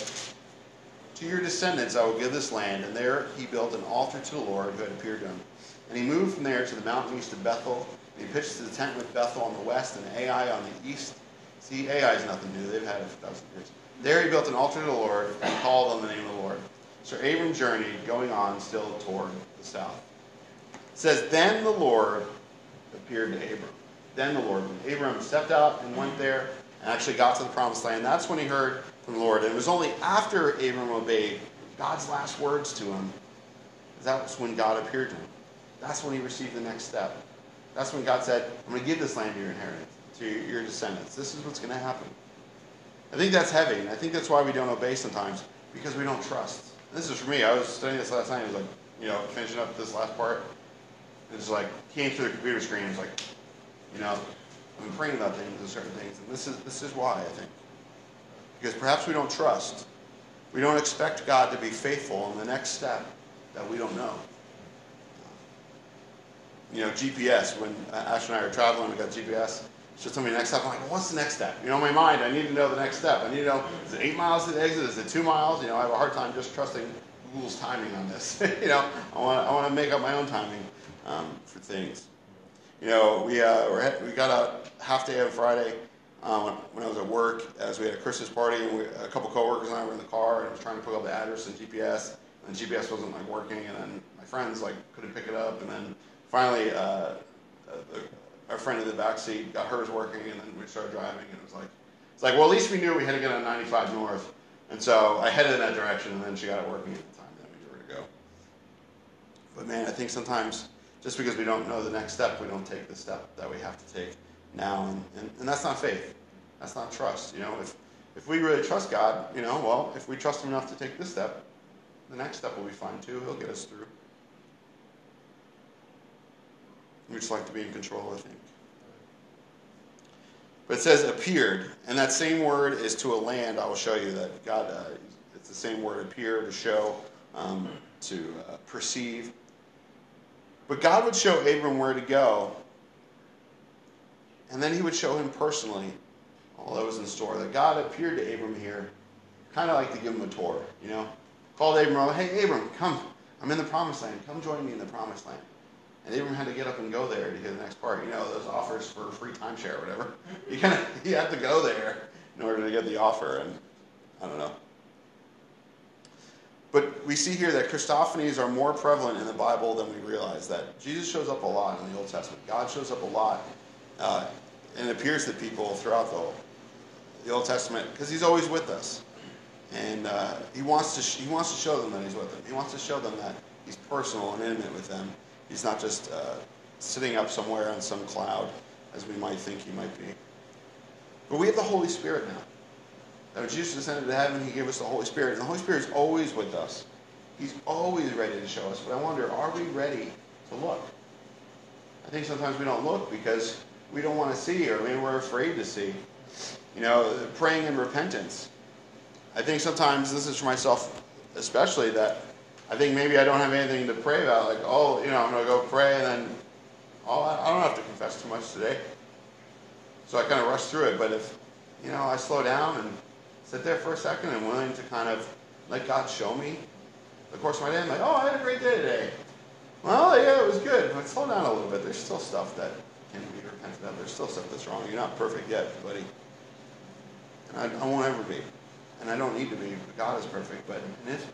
To your descendants I will give this land. And there he built an altar to the Lord who had appeared to him. And he moved from there to the mountain east of Bethel. And he pitched his tent with Bethel on the west and Ai on the east. See, Ai is nothing new. They've had it for thousands of years. There he built an altar to the Lord and called on the name of the Lord. So Abram journeyed, going on still toward the south. It says, Then the Lord appeared to Abram. Then the Lord, Abram stepped out and went there, and actually got to the promised land, that's when he heard from the Lord. And it was only after Abram obeyed God's last words to him, that's when God appeared to him. That's when he received the next step. That's when God said, I'm going to give this land to your inheritance, to your descendants. This is what's going to happen. I think that's heavy, and I think that's why we don't obey sometimes, because we don't trust. This is for me. I was studying this last night. I was like, you know, finishing up this last part. It's like, came through the computer screen. It's like, you know, I'm praying about things and certain things. And this is, this is why, I think. Because perhaps we don't trust. We don't expect God to be faithful in the next step that we don't know. You know, GPS, when Ash and I are traveling, we got GPS. She told me the next step. I'm like, well, what's the next step? You know, in my mind, I need to know the next step. I need to know, is it eight miles to the exit? Is it two miles? You know, I have a hard time just trusting Google's timing on this. you know, I want, I want to make up my own timing um, for things. You know, we, uh, we got a half day on Friday. uh, when, I was at work, as we had a Christmas party, and we, a couple coworkers and I were in the car, and I was trying to pick up the address and GPS, and GPS wasn't like working, and then my friends like couldn't pick it up, and then finally, uh, uh, the, our friend in the back seat got hers working, and then we started driving, and it was like, it's like, well, at least we knew we had to get on 95 north, and so I headed in that direction, and then she got it working at the time, then we were to go. But man, I think sometimes just because we don't know the next step, we don't take the step that we have to take now, and, and, and that's not faith. That's not trust. You know, if if we really trust God, you know, well, if we trust Him enough to take this step, the next step will be fine too. He'll get us through. We just like to be in control, I think. But it says appeared, and that same word is to a land. I will show you that God. Uh, it's the same word appear to show, um, to uh, perceive. But God would show Abram where to go, and then He would show him personally all that was in store. That God appeared to Abram here, kind of like to give him a tour. You know, called Abram. Hey, Abram, come. I'm in the promised land. Come join me in the promised land. And Abram had to get up and go there to hear the next part. You know, those offers for free timeshare or whatever. You kind of you have to go there in order to get the offer, and I don't know. But we see here that Christophanies are more prevalent in the Bible than we realize. That Jesus shows up a lot in the Old Testament. God shows up a lot, uh, and appears to people throughout the, the Old Testament because He's always with us, and uh, He wants to He wants to show them that He's with them. He wants to show them that He's personal and intimate with them. He's not just uh, sitting up somewhere on some cloud, as we might think he might be. But we have the Holy Spirit now. Now, Jesus ascended to heaven, he gave us the Holy Spirit. And the Holy Spirit is always with us. He's always ready to show us. But I wonder, are we ready to look? I think sometimes we don't look because we don't want to see or maybe we're afraid to see. You know, praying and repentance. I think sometimes, this is for myself especially, that I think maybe I don't have anything to pray about. Like, oh, you know, I'm going to go pray and then, oh, I don't have to confess too much today. So I kind of rush through it. But if, you know, I slow down and sit there for a second and willing to kind of let God show me the course of my day, I'm like, oh, I had a great day today. Well, yeah, it was good. But slow down a little bit. There's still stuff that can be repented of. There's still stuff that's wrong. You're not perfect yet, buddy. And I, I won't ever be. And I don't need to be. God is perfect. But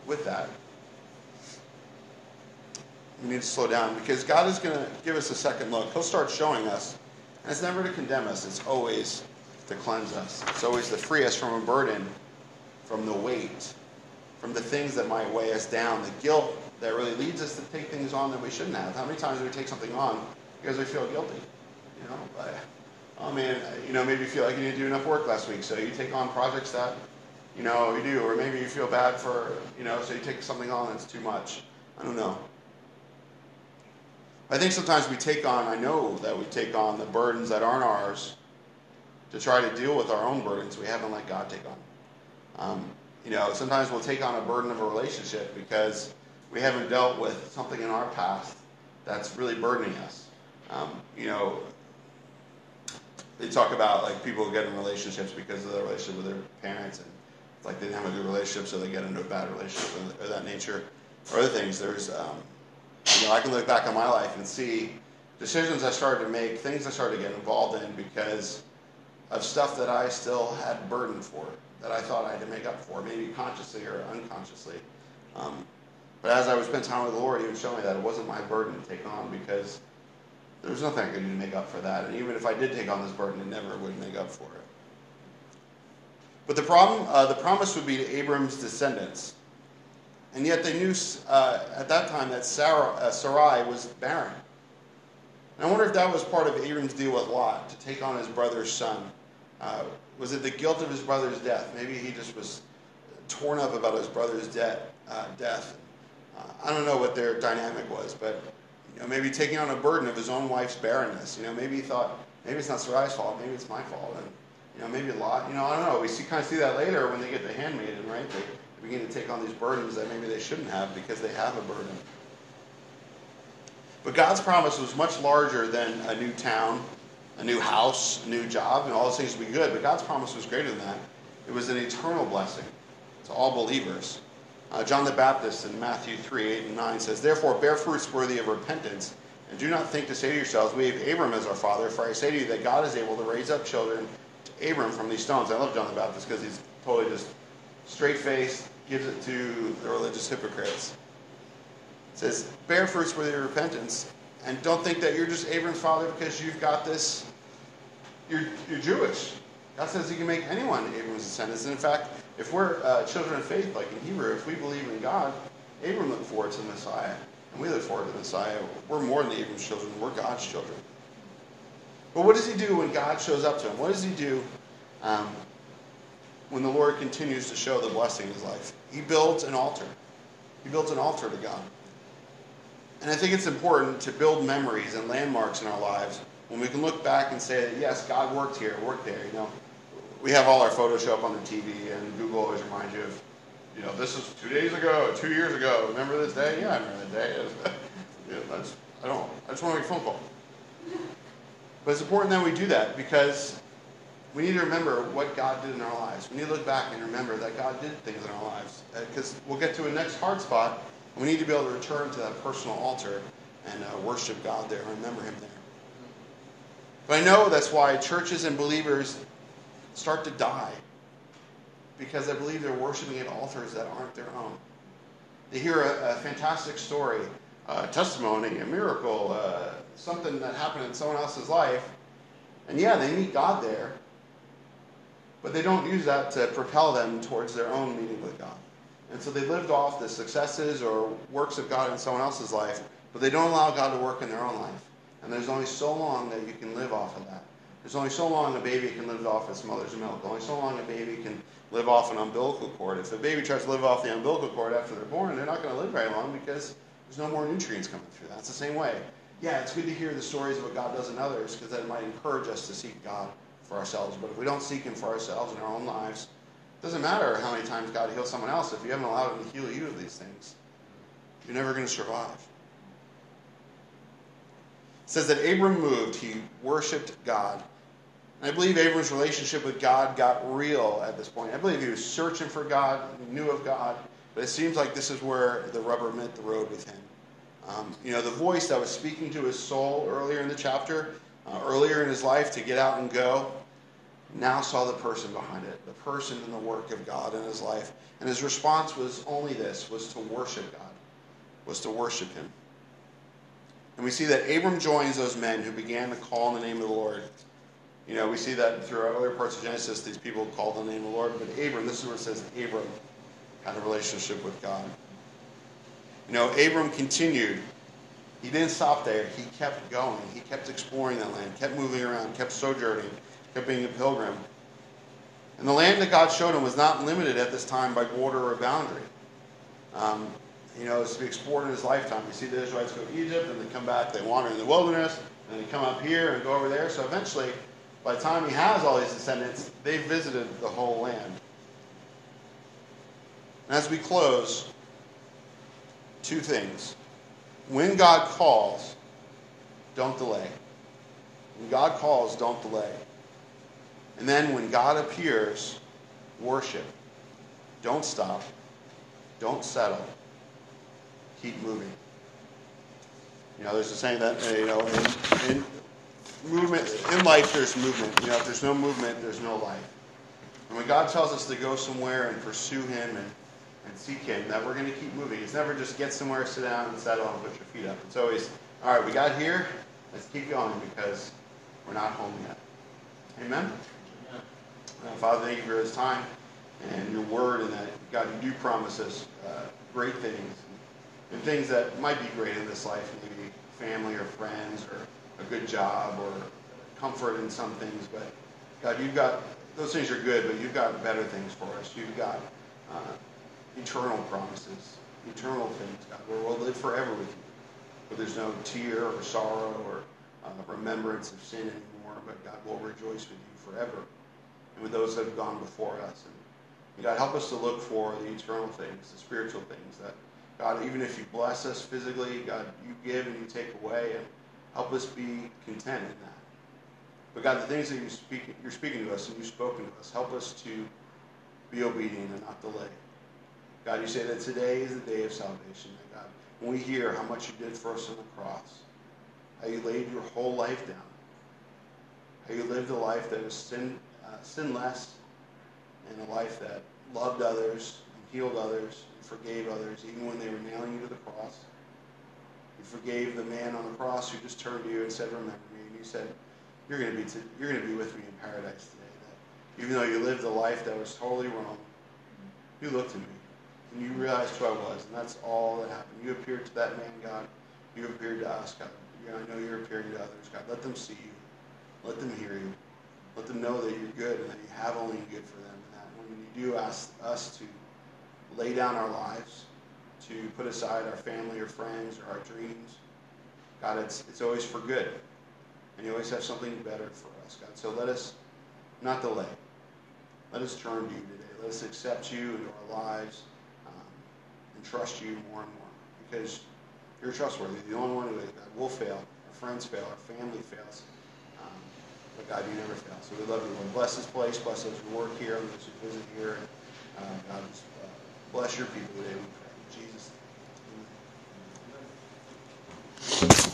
with that, we need to slow down because God is going to give us a second look. He'll start showing us. And it's never to condemn us, it's always to cleanse us. It's always to free us from a burden, from the weight, from the things that might weigh us down, the guilt that really leads us to take things on that we shouldn't have. How many times do we take something on because we feel guilty? You know, but, oh man, you know, maybe you feel like you didn't do enough work last week, so you take on projects that, you know, you do, or maybe you feel bad for, you know, so you take something on that's too much. I don't know. I think sometimes we take on, I know that we take on the burdens that aren't ours to try to deal with our own burdens we haven't let God take on. Um, you know, sometimes we'll take on a burden of a relationship because we haven't dealt with something in our past that's really burdening us. Um, you know, they talk about like people get in relationships because of their relationship with their parents and it's like they didn't have a good relationship so they get into a bad relationship or that nature or other things. There's um, you know, I can look back on my life and see decisions I started to make, things I started to get involved in because of stuff that I still had burden for, that I thought I had to make up for, maybe consciously or unconsciously. Um, but as I would spend time with the Lord, He would show me that it wasn't my burden to take on because there was nothing I could do to make up for that. And even if I did take on this burden, it never would make up for it. But the problem, uh, the promise would be to Abram's descendants. And yet they knew uh, at that time that Sarah, uh, Sarai was barren. And I wonder if that was part of Abram's deal with Lot, to take on his brother's son. Uh, was it the guilt of his brother's death? Maybe he just was torn up about his brother's uh, death. Uh, I don't know what their dynamic was, but you know, maybe taking on a burden of his own wife's barrenness. You know, maybe he thought, maybe it's not Sarai's fault, maybe it's my fault. And, you know, maybe a Lot, you know, I don't know. We see, kind of see that later when they get the handmaiden, right? They, begin to take on these burdens that maybe they shouldn't have because they have a burden. But God's promise was much larger than a new town, a new house, a new job, and all those things would be good. But God's promise was greater than that. It was an eternal blessing to all believers. Uh, John the Baptist in Matthew 3 8 and 9 says, Therefore, bear fruits worthy of repentance, and do not think to say to yourselves, We have Abram as our father, for I say to you that God is able to raise up children to Abram from these stones. I love John the Baptist because he's totally just straight faced, gives it to the religious hypocrites. It says, bear fruits worthy of repentance. And don't think that you're just Abram's father because you've got this, you're, you're Jewish. God says he can make anyone Abram's descendants. In fact, if we're uh, children of faith, like in Hebrew, if we believe in God, Abram looked forward to the Messiah. And we look forward to the Messiah. We're more than Abram's children. We're God's children. But what does he do when God shows up to him? What does he do um, when the Lord continues to show the blessing in his life? He builds an altar. He builds an altar to God. And I think it's important to build memories and landmarks in our lives when we can look back and say that, yes, God worked here, worked there. You know, we have all our photos show up on the TV, and Google always reminds you of, you know, this is two days ago, two years ago. Remember this day? Yeah, I remember that day. yeah, that's, I don't. I just want to make a phone call. But it's important that we do that because we need to remember what God did in our lives. We need to look back and remember that God did things in our lives. Because uh, we'll get to a next hard spot, and we need to be able to return to that personal altar and uh, worship God there and remember Him there. But I know that's why churches and believers start to die because I believe they're worshiping at altars that aren't their own. They hear a, a fantastic story, a testimony, a miracle, uh, something that happened in someone else's life, and yeah, they meet God there, but they don't use that to propel them towards their own meeting with God. And so they lived off the successes or works of God in someone else's life, but they don't allow God to work in their own life. And there's only so long that you can live off of that. There's only so long a baby can live off its mother's milk. Only so long a baby can live off an umbilical cord. If a baby tries to live off the umbilical cord after they're born, they're not going to live very long because there's no more nutrients coming through. That's the same way. Yeah, it's good to hear the stories of what God does in others because that might encourage us to seek God for ourselves. But if we don't seek Him for ourselves in our own lives, it doesn't matter how many times God heals someone else. If you haven't allowed Him to heal you of these things, you're never going to survive says that Abram moved, he worshiped God. And I believe Abram's relationship with God got real at this point. I believe he was searching for God, knew of God, but it seems like this is where the rubber met the road with him. Um, you know, the voice that was speaking to his soul earlier in the chapter, uh, earlier in his life to get out and go, now saw the person behind it, the person and the work of God in his life. And his response was only this, was to worship God, was to worship him. And we see that Abram joins those men who began to call on the name of the Lord. You know, we see that throughout other parts of Genesis, these people called the name of the Lord. But Abram, this is where it says Abram had a relationship with God. You know, Abram continued. He didn't stop there. He kept going. He kept exploring that land, kept moving around, kept sojourning, kept being a pilgrim. And the land that God showed him was not limited at this time by border or boundary. Um, you know, is to be explored in his lifetime. You see the Israelites go to Egypt and they come back, they wander in the wilderness, and they come up here and go over there. So eventually, by the time he has all these descendants, they've visited the whole land. And as we close, two things. When God calls, don't delay. When God calls, don't delay. And then when God appears, worship. Don't stop. Don't settle keep moving. You know, there's a saying that, you know, in, in movement, in life there's movement. You know, if there's no movement, there's no life. And when God tells us to go somewhere and pursue Him and, and seek Him, that we're going to keep moving. It's never just get somewhere, sit down, and settle, and put your feet up. It's always, all right, we got here, let's keep going because we're not home yet. Amen? Uh, Father, thank you for this time and your word, and that, God, you do promise us uh, great things and things that might be great in this life, maybe family or friends or a good job or comfort in some things. But God, you've got those things are good, but you've got better things for us. You've got uh, eternal promises, eternal things, God, where we'll live forever with you. Where there's no tear or sorrow or uh, remembrance of sin anymore, but God will rejoice with you forever and with those that have gone before us. And God, help us to look for the eternal things, the spiritual things that God, even if you bless us physically, God, you give and you take away, and help us be content in that. But God, the things that you speak, you're speaking to us and you've spoken to us, help us to be obedient and not delay. God, you say that today is the day of salvation. God, when we hear how much you did for us on the cross, how you laid your whole life down, how you lived a life that was sin, uh, uh, sin less, and a life that loved others healed others and forgave others, even when they were nailing you to the cross. You forgave the man on the cross who just turned to you and said, "Remember me," and you said, "You're going to be t- you're going to be with me in paradise today." That even though you lived a life that was totally wrong, you looked at me and you realized who I was, and that's all that happened. You appeared to that man, God. You appeared to us, God. I know you're appearing to others, God. Let them see you. Let them hear you. Let them know that you're good and that you have only good for them. And that when you do ask us to lay down our lives, to put aside our family or friends or our dreams, God, it's, it's always for good. And you always have something better for us, God. So let us not delay. Let us turn to you today. Let us accept you into our lives um, and trust you more and more because you're trustworthy. The only one who is God. We'll fail. Our friends fail. Our family fails. Um, but God, you never fail. So we love you, Lord. Bless this place. Bless those who work here and those who visit here. Uh, God, Bless your people today, we pray. Jesus. Amen.